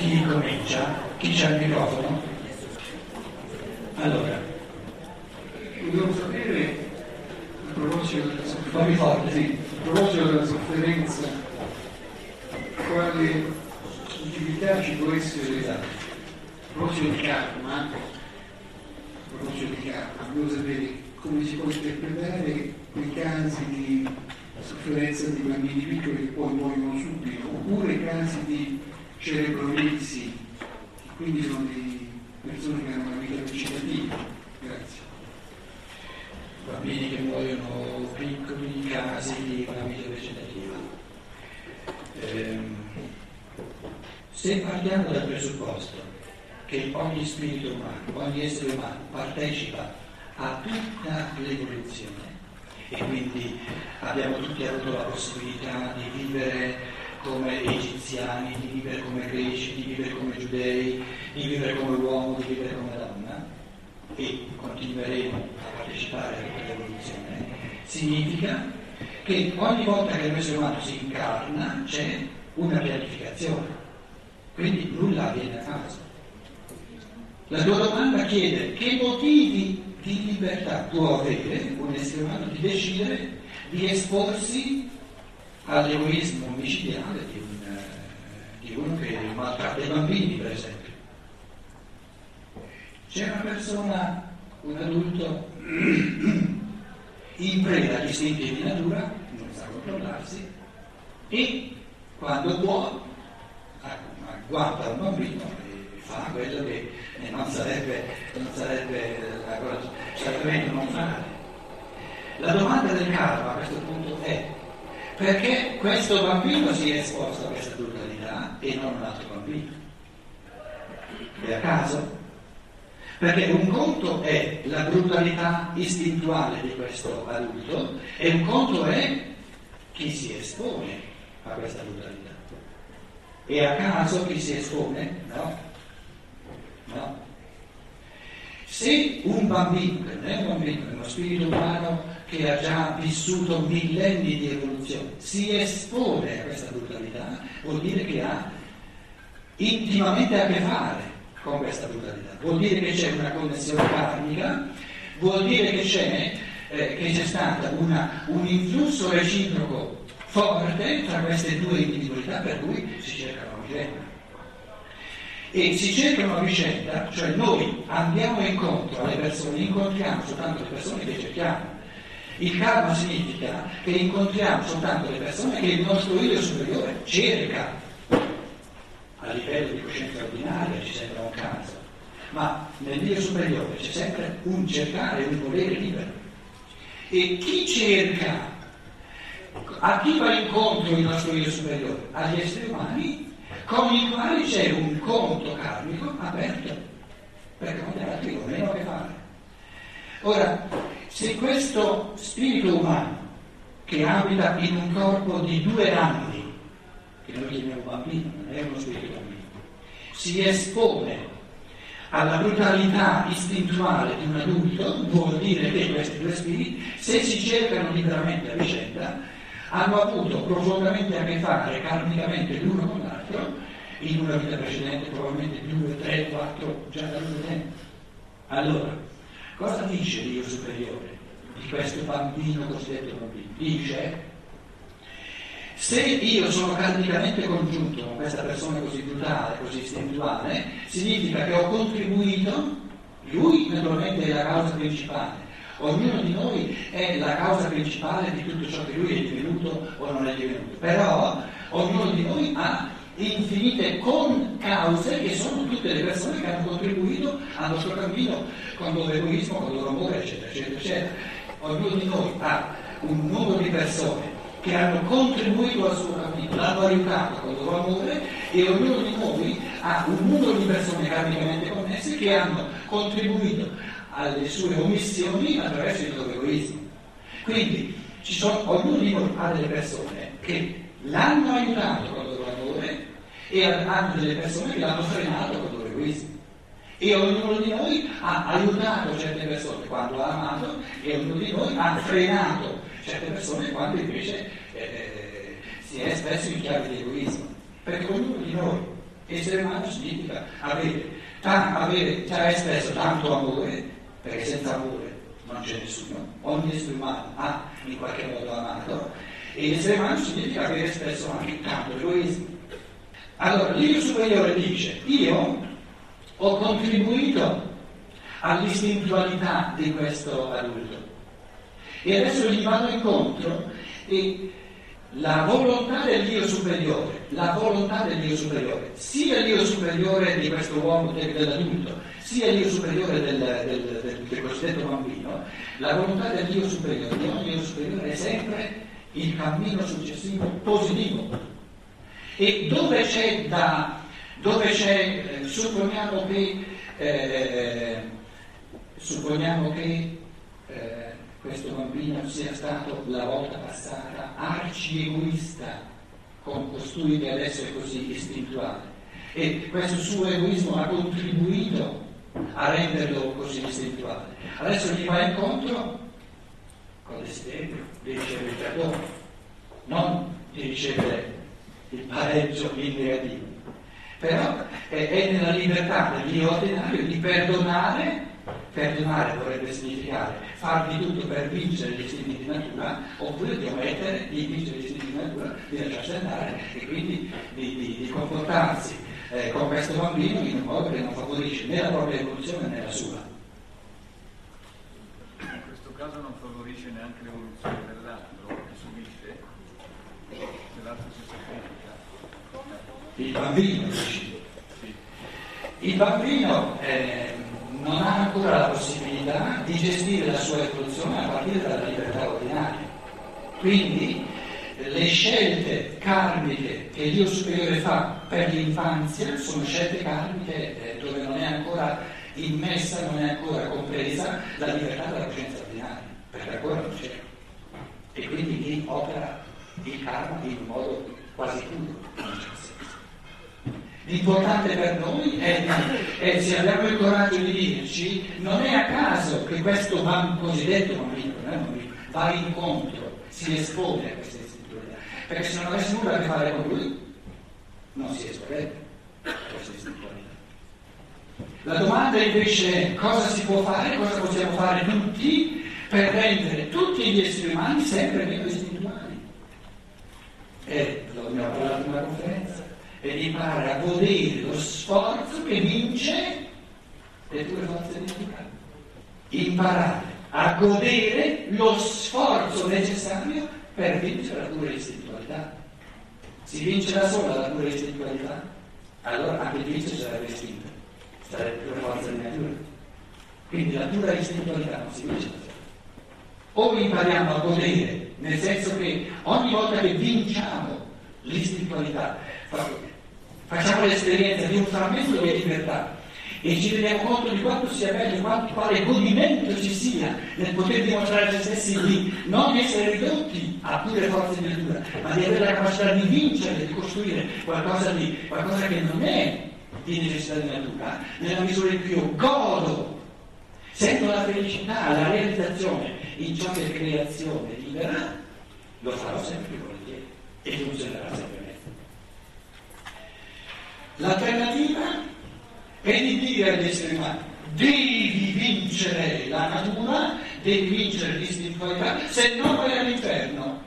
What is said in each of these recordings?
Chi comincia? Chi c'ha il microfono? Allora, volevo sapere a proposito della sofferenza, sì. della sofferenza, quale utilità ci può essere a proposito di karma, a proposito di karma, volevo sapere come si può interpretare quei casi di sofferenza di bambini piccoli che poi muoiono subito, oppure casi di cerebrolisi, che quindi sono di persone che hanno una vita vegetativa. Grazie. bambini che muoiono piccoli casi di una vita vegetativa. Ehm, se partiamo dal presupposto che ogni spirito umano, ogni essere umano partecipa a tutta l'evoluzione e quindi abbiamo tutti avuto la possibilità di vivere come egiziani, di vivere come greci, di vivere come giudei, di vivere come uomo, di vivere come donna, e continueremo a partecipare a questa evoluzione, significa che ogni volta che l'essere umano si incarna c'è una pianificazione, quindi nulla avviene a caso. La tua domanda chiede che motivi di libertà può avere un essere umano di decidere di esporsi all'egoismo omicidiale di, un, eh, di uno che maltratta i bambini, per esempio. C'è una persona, un adulto, in preda agli istinti di natura, non sa controllarsi, e quando può guarda un bambino e fa quello che non sarebbe, non sarebbe la cosa, meglio non fare. La domanda del karma a questo punto è perché questo bambino si è esposto a questa brutalità e non un altro bambino? È a caso? Perché un conto è la brutalità istintuale di questo adulto e un conto è chi si espone a questa brutalità. E a caso chi si espone? No. No. Se un bambino, che non è un bambino, è uno spirito umano che ha già vissuto millenni di evoluzione, si espone a questa brutalità, vuol dire che ha intimamente a che fare con questa brutalità. Vuol dire che c'è una connessione karmica, vuol dire che c'è, eh, che c'è stato una, un influsso reciproco forte tra queste due individualità per cui si cercano a vicenda. E si cercano a vicenda, cioè noi andiamo incontro alle persone, incontriamo soltanto le persone che cerchiamo. Il karma significa che incontriamo soltanto le persone che il nostro io superiore cerca a livello di coscienza ordinaria ci sembra un caso, ma nel io superiore c'è sempre un cercare, un volere libero. E chi cerca, a chi va incontro il nostro io superiore? Agli esseri umani con i quali c'è un conto karmico aperto, perché non è altri meno a che fare. Ora, se questo spirito umano che abita in un corpo di due anni, che noi chiamiamo bambino, non è uno spirito bambino, si espone alla brutalità istintuale di un adulto, vuol dire che questi due spiriti, se si cercano liberamente a vicenda, hanno avuto profondamente a che fare karmicamente l'uno con l'altro in una vita precedente, probabilmente due, tre, quattro, già da tempo. Allora, cosa dice l'io superiore? Di questo bambino cosiddetto bambino? Dice se io sono karmicamente congiunto con questa persona così brutale, così istintuale, significa che ho contribuito, lui naturalmente è la causa principale, ognuno di noi è la causa principale di tutto ciò che lui è divenuto o non è divenuto, però ognuno di noi ha infinite con cause che sono tutte le persone che hanno contribuito al nostro cammino con loro egoismo, con loro amore, eccetera, eccetera, eccetera. Ognuno di noi ha un numero di persone che hanno contribuito al suo cammino, l'hanno aiutato con il loro amore e ognuno di noi ha un numero di persone karmicamente connesse che hanno contribuito alle sue omissioni attraverso il loro egoismo. Quindi sono, ognuno di noi ha delle persone che l'hanno aiutato con e hanno delle persone che l'hanno frenato il loro egoismo. E ognuno di noi ha aiutato certe persone quando ha amato e ognuno di noi ha frenato certe persone quando invece eh, si è espresso in chiave di egoismo. Perché ognuno di noi Essere umano significa avere, ta- avere già espresso tanto amore, perché senza amore non c'è nessuno, ogni essere umano ha in qualche modo amato, e essere umano significa avere espresso anche tanto egoismo. Allora, l'io superiore dice, io ho contribuito all'istintualità di questo adulto e adesso gli vado incontro e la volontà dell'io superiore, la volontà dell'io superiore, sia l'io superiore di questo uomo dell'adulto, sia l'io superiore del, del, del, del cosiddetto bambino, la volontà dell'io superiore, di ogni io superiore è sempre il cammino successivo positivo. E dove c'è da, dove c'è, eh, supponiamo che, eh, supponiamo che eh, questo bambino sia stato la volta passata arci egoista con costui che adesso è così istintuale e questo suo egoismo ha contribuito a renderlo così istintuale. Adesso gli va incontro con desiderio di ricevere non di ricevere il pareggio in negativo. Però è, è nella libertà dell'io ordinario di perdonare Perdonare vorrebbe significare far di tutto per vincere gli istinti di natura, oppure di omettere di vincere gli istinti di natura, di lasciarsi andare e quindi di, di, di comportarsi eh, con questo bambino in un modo che non favorisce né la propria evoluzione né la sua. In questo caso non favorisce neanche l'evoluzione dell'altro, che subisce, Il bambino. Il bambino eh, non ha ancora la possibilità di gestire la sua evoluzione a partire dalla libertà ordinaria. Quindi le scelte karmiche che Dio superiore fa per l'infanzia sono scelte karmiche eh, dove non è ancora immessa, non è ancora compresa la libertà della coscienza ordinaria, perché ancora non c'è. E quindi lì opera il karma in un modo quasi puro. L'importante per noi è, è, se abbiamo il coraggio di dirci, non è a caso che questo cosiddetto bambino, bambino va incontro, si espone a queste istituzioni, perché se non avesse nulla a che fare con lui, non si esponerebbe a queste istituzioni. La domanda invece è cosa si può fare, cosa possiamo fare tutti per rendere tutti gli esseri umani sempre meno istituzionali. E lo abbiamo parlato in una conferenza ed imparare a godere lo sforzo che vince le tue forze di natura. Imparare a godere lo sforzo necessario per vincere la pura istintualità. Si vince da sola la pura istintualità, allora anche il vizio sarebbe istinto, sarebbe pure forza di natura. Quindi la pura istintualità non si vince da sola. O impariamo a godere, nel senso che ogni volta che vinciamo l'istintualità, facciamo l'esperienza di un frammento di libertà e ci rendiamo conto di quanto sia bello, quanto, quale godimento ci sia nel poter dimostrare a se stessi di non essere ridotti a pure forze di natura, ma di avere la capacità di vincere, di costruire qualcosa, di, qualcosa che non è di necessità di natura, nella misura in cui io godo, sento la felicità, la realizzazione in ciò che è creazione libera, lo farò sempre volentieri e funzionerà sempre meglio. L'alternativa è di dire agli esseri umani, devi vincere la natura, devi vincere l'istintualità, se no vai all'inferno.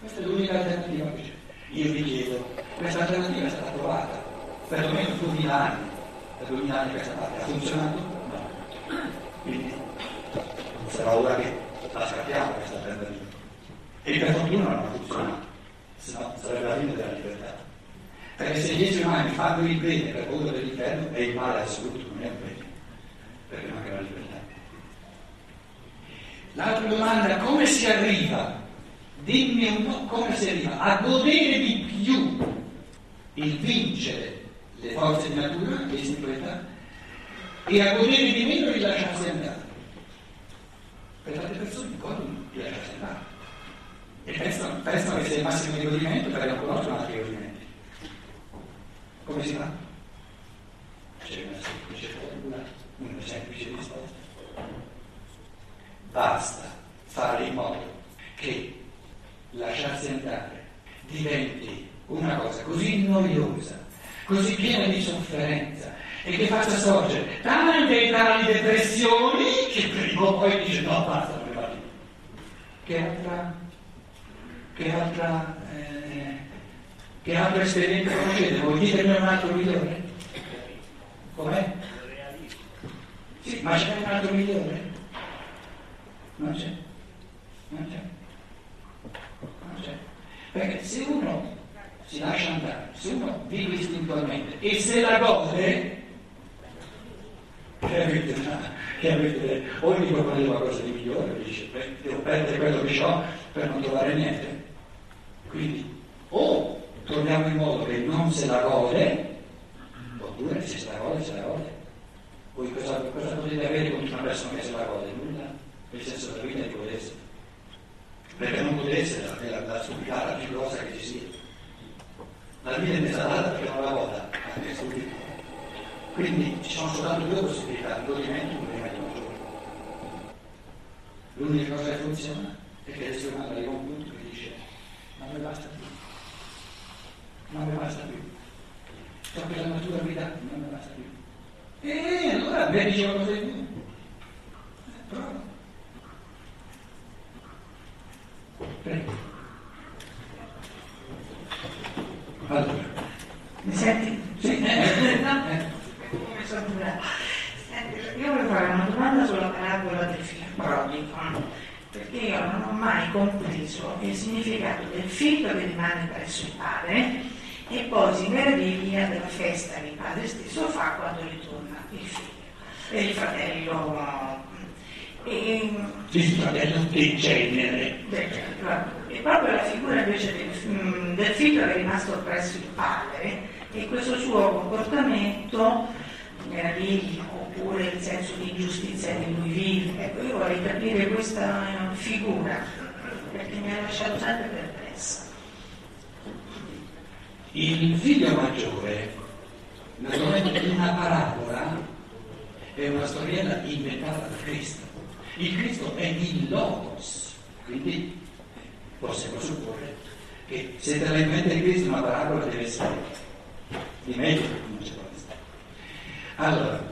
Questa è l'unica alternativa che c'è. Io vi chiedo, questa alternativa è stata provata per almeno 2000 anni, per 2000 anni questa parte, ha funzionato? No. Quindi sarà ora che la scappiamo questa alternativa. E per fortuna non ha funzionato, se no sarebbe la fine della libertà. Perché se gli esseri umani fanno il bene per paura dell'inferno è il male assoluto, non è un bene, perché manca la libertà. L'altra domanda, come si arriva? Dimmi un po' come si arriva a godere di più il vincere le forze di natura, l'istintualità, e a godere di meno il lasciarsi andare. Per tante persone godono di lasciarsi andare. E pensano, pensano che sia il massimo di godimento perché non conoscono altri godimenti. Come si fa? C'è una semplice formula, una semplice risposta. Basta fare in modo che lasciarsi andare diventi una cosa così noiosa, così piena di sofferenza e che faccia sorgere tante e tali depressioni che prima o poi dice no, basta, non ne va più. Che altra, che altra, eh, che altra esperienza conoscete? Voi ditemi un altro migliore? Com'è? Sì, ma c'è un altro migliore? Non c'è. Non c'è. Non c'è. Perché se uno si lascia andare, se uno vive istintualmente e se la gode, che avete, che avete, o mi propone qualcosa di migliore, dice, beh, devo perdere quello che ho per non trovare niente. Quindi, o troviamo in modo che non se la gode, oppure se se la gode, se la gode. Voi cosa, cosa potete avere contro una persona che se la gode? Nulla. Il senso della vita è di godersi. Perché non godersi è la, la stupidata più grossa che ci sia. La vita è messa data perché non la goda, è stupido. Quindi ci sono soltanto due possibilità, il godimento e il godimento. L'unica cosa che funziona è che l'essere umano arriva a un punto non mi basta più, non mi basta più, ciò che la natura mi dà non mi basta più. E allora beh diceva cosa di più. Prova. Prego. Allora. Mi senti? Sì, eh, eh. Come sono dura. Senti, io voglio fare una domanda sulla parabola del figlio prodigo, perché io non ho mai compreso il significato del figlio che rimane presso il padre e poi si meraviglia della festa che il padre stesso fa quando ritorna il figlio e il fratello. E, Il fratello del genere. Beh, certo. E proprio la figura invece del, mm, del figlio che è rimasto presso il padre e questo suo comportamento meraviglia oppure il senso di giustizia che lui vive. Ecco, io vorrei capire questa eh, figura perché mi ha lasciato sempre perplessa. Il figlio maggiore, naturalmente una parabola, è una storiella inventata da Cristo. Il Cristo è il Logos, quindi possiamo supporre che se te la inventa di Cristo una parabola deve essere di meglio non c'è. Allora,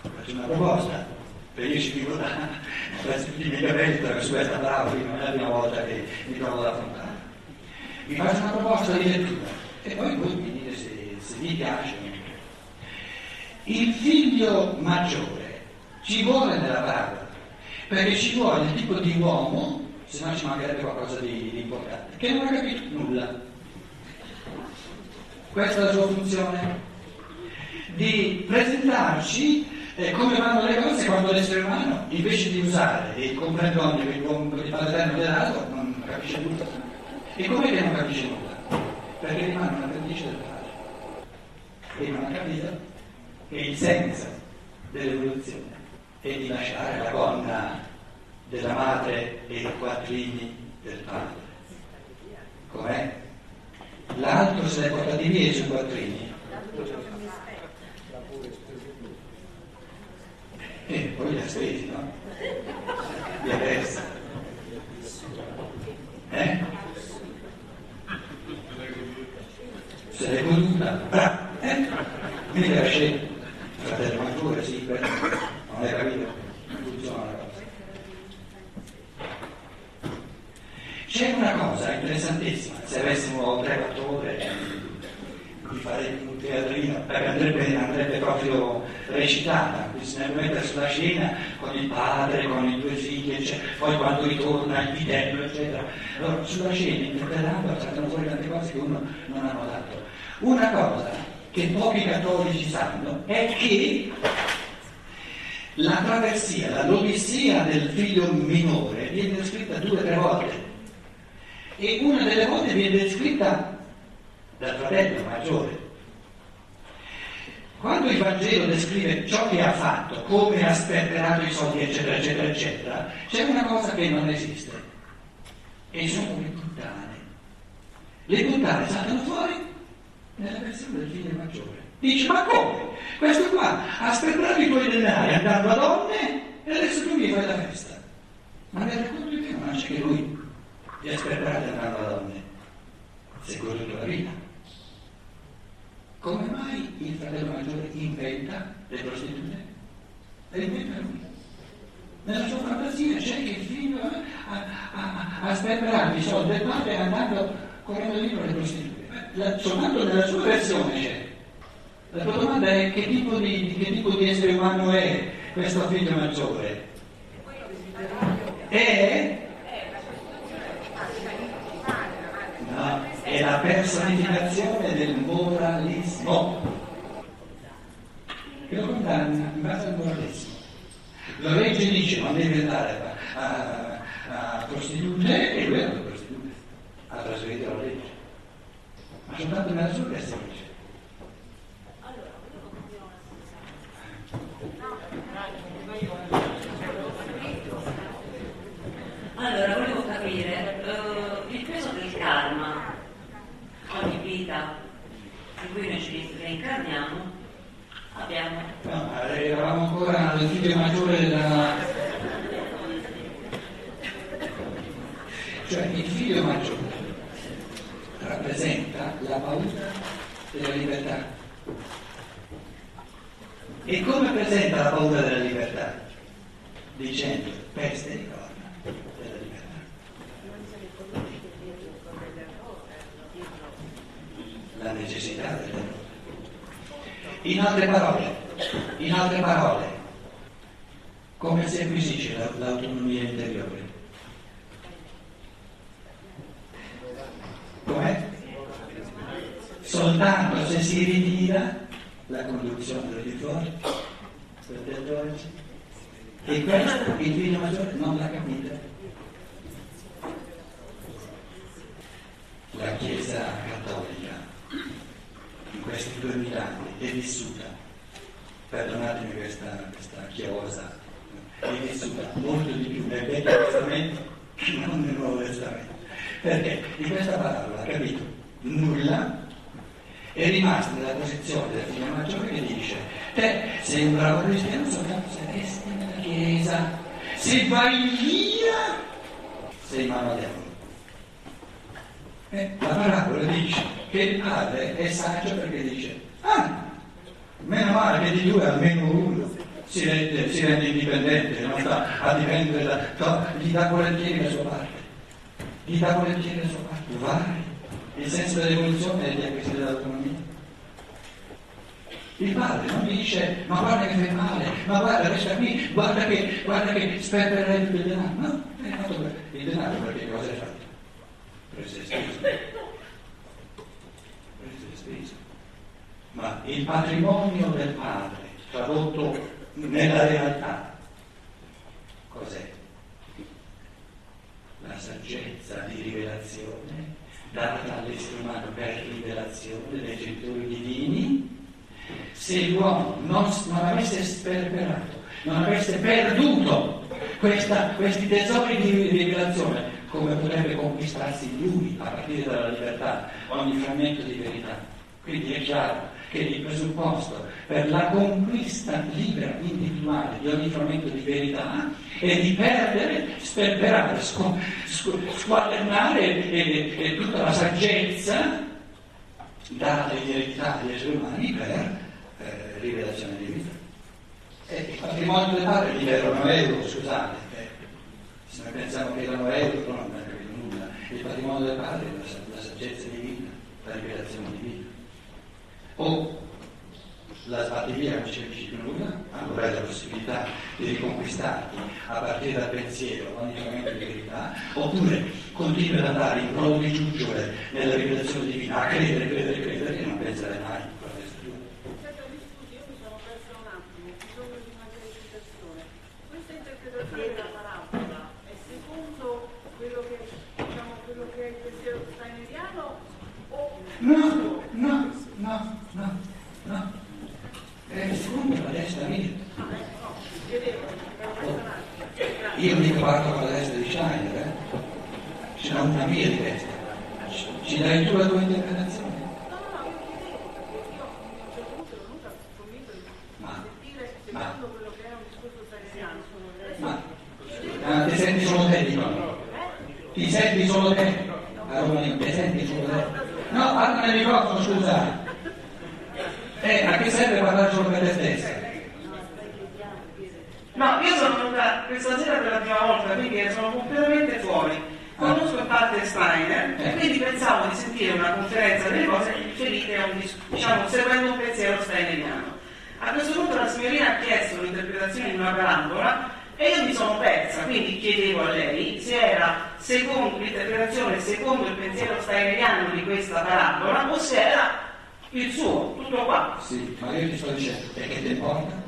faccio una proposta, perché io ci vivo da da tutti i miei capelli perché su questa quindi non è la prima volta che mi trovo ad affrontare. Vi faccio una proposta di lettura e poi voi mi dite se, se vi piace o. Il figlio maggiore ci vuole nella parabola, perché ci vuole il tipo di uomo, se no ci mancherebbe qualcosa di, di importante, che non ha capito nulla. Questa è la sua funzione, di presentarci eh, come vanno le cose quando l'essere umano, invece di usare il comprendonio che l'uomo il Padre Eterno gli dato, non capisce nulla. E com'è che non capisce nulla? Perché rimane un appendice del Padre. E non ha capito che il senso dell'evoluzione è di lasciare la gonna della madre e i quattrini del padre. Com'è? L'altro se l'è portati via i suoi quattrini. E poi li ha spesi, no? Ha persi. Eh? Se l'è goduta, bravo, eh? Era scelto. Fratello maggiore, sì, beh, non hai capito? Funziona la cosa. C'è una cosa interessantissima, se avessimo 3-4 ore di teatrino, perché andrebbe, andrebbe proprio recitata, bisognerebbe mettere sulla scena con il padre, con i due figli, eccetera. poi quando ritorna il vitello, eccetera. Allora, sulla scena, interpretando, saltano fuori tante cose che uno non ha notato. Una cosa che pochi cattolici sanno è che la traversia, la l'odissia del figlio minore viene descritta due o tre volte e una delle volte viene descritta dal fratello maggiore. Quando il Vangelo descrive ciò che ha fatto, come ha sperperato i soldi, eccetera, eccetera, eccetera, c'è una cosa che non esiste, e sono le puttane. Le puttane saltano fuori nella versione del figlio maggiore. Dice, ma come? Questo qua ha sperperato i tuoi denari andando a donne e adesso tu mi fai la festa. Ma nel racconto di c'è che lui li ha sperperati andando a donne. Goduto la vita. Come mai il fratello maggiore inventa le prostitute? Le inventa lui. Nella sua fantasia c'è che il figlio ha, ha, ha sperperato i soldi del padre andando correndo dietro le prostitute. La, soltanto nella sua versione c'è. La tua domanda è che tipo di, che tipo di essere umano è questo figlio maggiore? È? No, è la personificazione del moralismo che lo condanna in base al moralismo. La legge dice non devi andare a, a, a prostitute e lui è andato a prostitute, ha trasgredito la legge, ma soltanto nella sua versione c'è. Allora, volevo capire, eh, il peso del karma, ogni vita in cui noi ci reincarniamo, abbiamo... No, eh, eravamo ancora nel figlio maggiore della... Cioè il figlio maggiore rappresenta la paura della libertà. E come presenta la paura della libertà? Dicendo peste di corna della libertà. La necessità dell'errore. In altre parole, in altre parole, come si acquisisce la- l'autonomia interiore? Com'è? Soltanto se si ritira la conduzione del di fuori. E questo il figlio maggiore non l'ha capito. La Chiesa cattolica in questi duemila anni è vissuta, perdonatemi questa, questa chiosa, è vissuta molto di più nel Vecchio Testamento che non nel Nuovo Testamento. Perché di questa parola capito nulla, è rimasto nella posizione del figlio maggiore che dice te sei un bravo cristiano soltanto se resti nella chiesa, se vai via sei mano diavolo. Eh, la parabola dice che il padre è saggio perché dice ah, meno male che di due almeno uno si rende, si rende indipendente, non sta a dipendere da, no, gli dà volentieri la sua parte, gli dà volentieri la sua parte, vai. Il senso dell'evoluzione è di acquisire l'autonomia. Il padre non dice ma guarda che fai male, ma guarda resta qui, guarda che, guarda che sperpererai tutto il denaro. No, hai fatto il denaro perché cosa hai fatto? Preso e speso. Preso e speso. Ma il patrimonio del padre, tradotto nella realtà, cos'è? La saggezza di rivelazione data all'essere umano per rivelazione dei genitori divini se l'uomo non, non avesse sperperato, non avesse perduto questa- questi tesori di rivelazione, come potrebbe conquistarsi lui a partire dalla libertà ogni frammento di verità? Quindi è chiaro che il presupposto per la conquista libera, individuale di ogni frammento di verità è di perdere, sperperare, squ- squ- squadernare e, e tutta la saggezza data in eredità agli esseri umani per eh, rivelazione di vita. E il patrimonio del padre gli erano euro, scusate, eh, se noi pensiamo che erano euro non abbiamo capito nulla. Il patrimonio del padre è la, la saggezza divina, la rivelazione divina. O la sbatti via, non ci capisci più nulla, allora hai la possibilità di riconquistarti a partire dal pensiero ogni momento di verità, oppure continui ad andare in prova di giuggiole nella rivelazione divina, a credere, credere, credere, e non penserai mai a quello che sta giù. Aspetta, mi scusi, io mi sono persa un attimo, ho bisogno di una chiarificazione. Questa interpretazione della parabola è secondo quello che, diciamo, quello che è il pensiero steineriano o No, no, no, no, no. È secondo la destra mia. chiedevo, per un personaggio. Io mica parlo con la destra di Schneider, eh? Una mia di destra. Ci- dai tu la tua interpretazione? No, no, no, certo di Ma- ma-. Ma ah, ti senti solo te, dicono. Ti senti solo te? A ti senti solo te? No, parla nel microfono, scusa. Eh, a che serve parlare solo per te stessa? No, io sono venuta questa sera per la prima volta, quindi sono completamente fuori. Conosco in parte Steiner e quindi pensavo di sentire una conferenza delle cose riferite a un diciamo, seguendo un pensiero steineriano. A questo punto la signorina ha chiesto l'interpretazione di una parabola e io mi sono persa, quindi chiedevo a lei se era secondo l'interpretazione secondo il pensiero steineriano di questa parabola o se era il suo, tutto qua. Sì, ma io ti sto dicendo, che ti importa?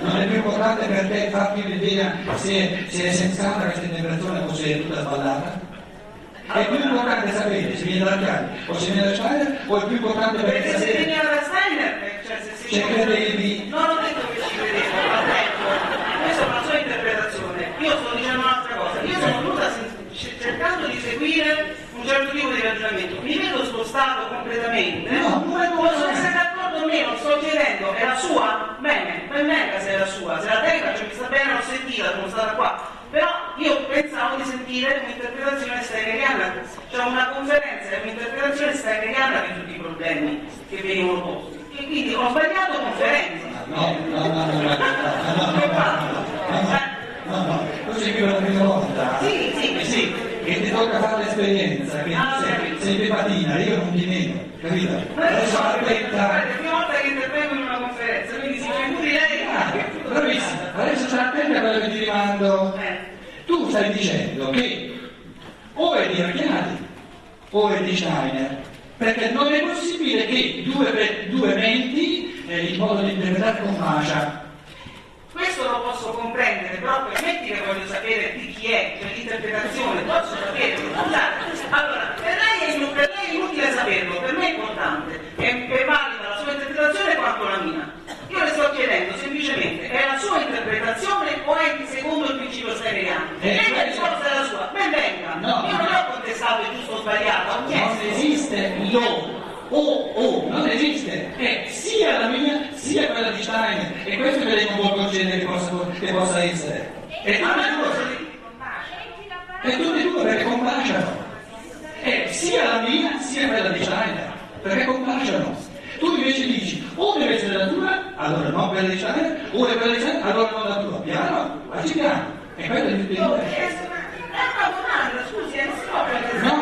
Non è più importante per te farti un'idea se, se è sensata questa interpretazione o se è tutta sballata? È più importante sapere se viene da Chiari o se viene da Steiner o è più importante per te Perché se sapere veniva da Steiner, cioè se si Ci credevi? Non ho detto che ci credevo, ho detto, questa è una sua interpretazione. Io sto dicendo un'altra cosa. Io sono venuta cercando di seguire un certo tipo di ragionamento. Mi vedo spostato completamente. No, è Posso essere d'accordo o meno, sto chiedendo, è la sua? Bene, ben venga se è la sua. Se la tenga, cioè mi sta bene, l'ho sentita, sono stata qua. Però io pensavo di sentire un'interpretazione steineriana, cioè una conferenza e un'interpretazione steineriana di tutti i problemi che venivano posti. E quindi ho sbagliato conferenza. No, no, no, no, no, no, no, no, Che per la prima volta. Sì, sì, Eh sì, che ti tocca fare l'esperienza, che Ah, sei, sei pepatina, io non di meno, capito? Io Adesso aspetta. è la prima volta che intervengo in una conferenza, quindi si figuri lei. Bravissima, adesso stai attenta a quello che ti rimando. Tu stai dicendo che o è di Archiati o è di Steiner, perché non è possibile che due, due menti eh, il modo di interpretare combacia. Questo lo posso comprendere, però permetti che voglio sapere di chi è, cioè l'interpretazione, posso sapere. Allora, per lei, è, per lei è inutile saperlo, per me è importante, è, è valida la sua interpretazione quanto la mia. Io le sto chiedendo semplicemente, è la sua interpretazione o è secondo il principio steineriano? Eh, Lei mi ha quello- risposto è la sua, ben venga. No. Io non ho contestato il giusto o sbagliato, ho Non chiesto. esiste lo o o, non esiste, è sia la mia sia quella di Steiner e questo lei non può concedere che possa, che possa essere. E Ma Yes. No.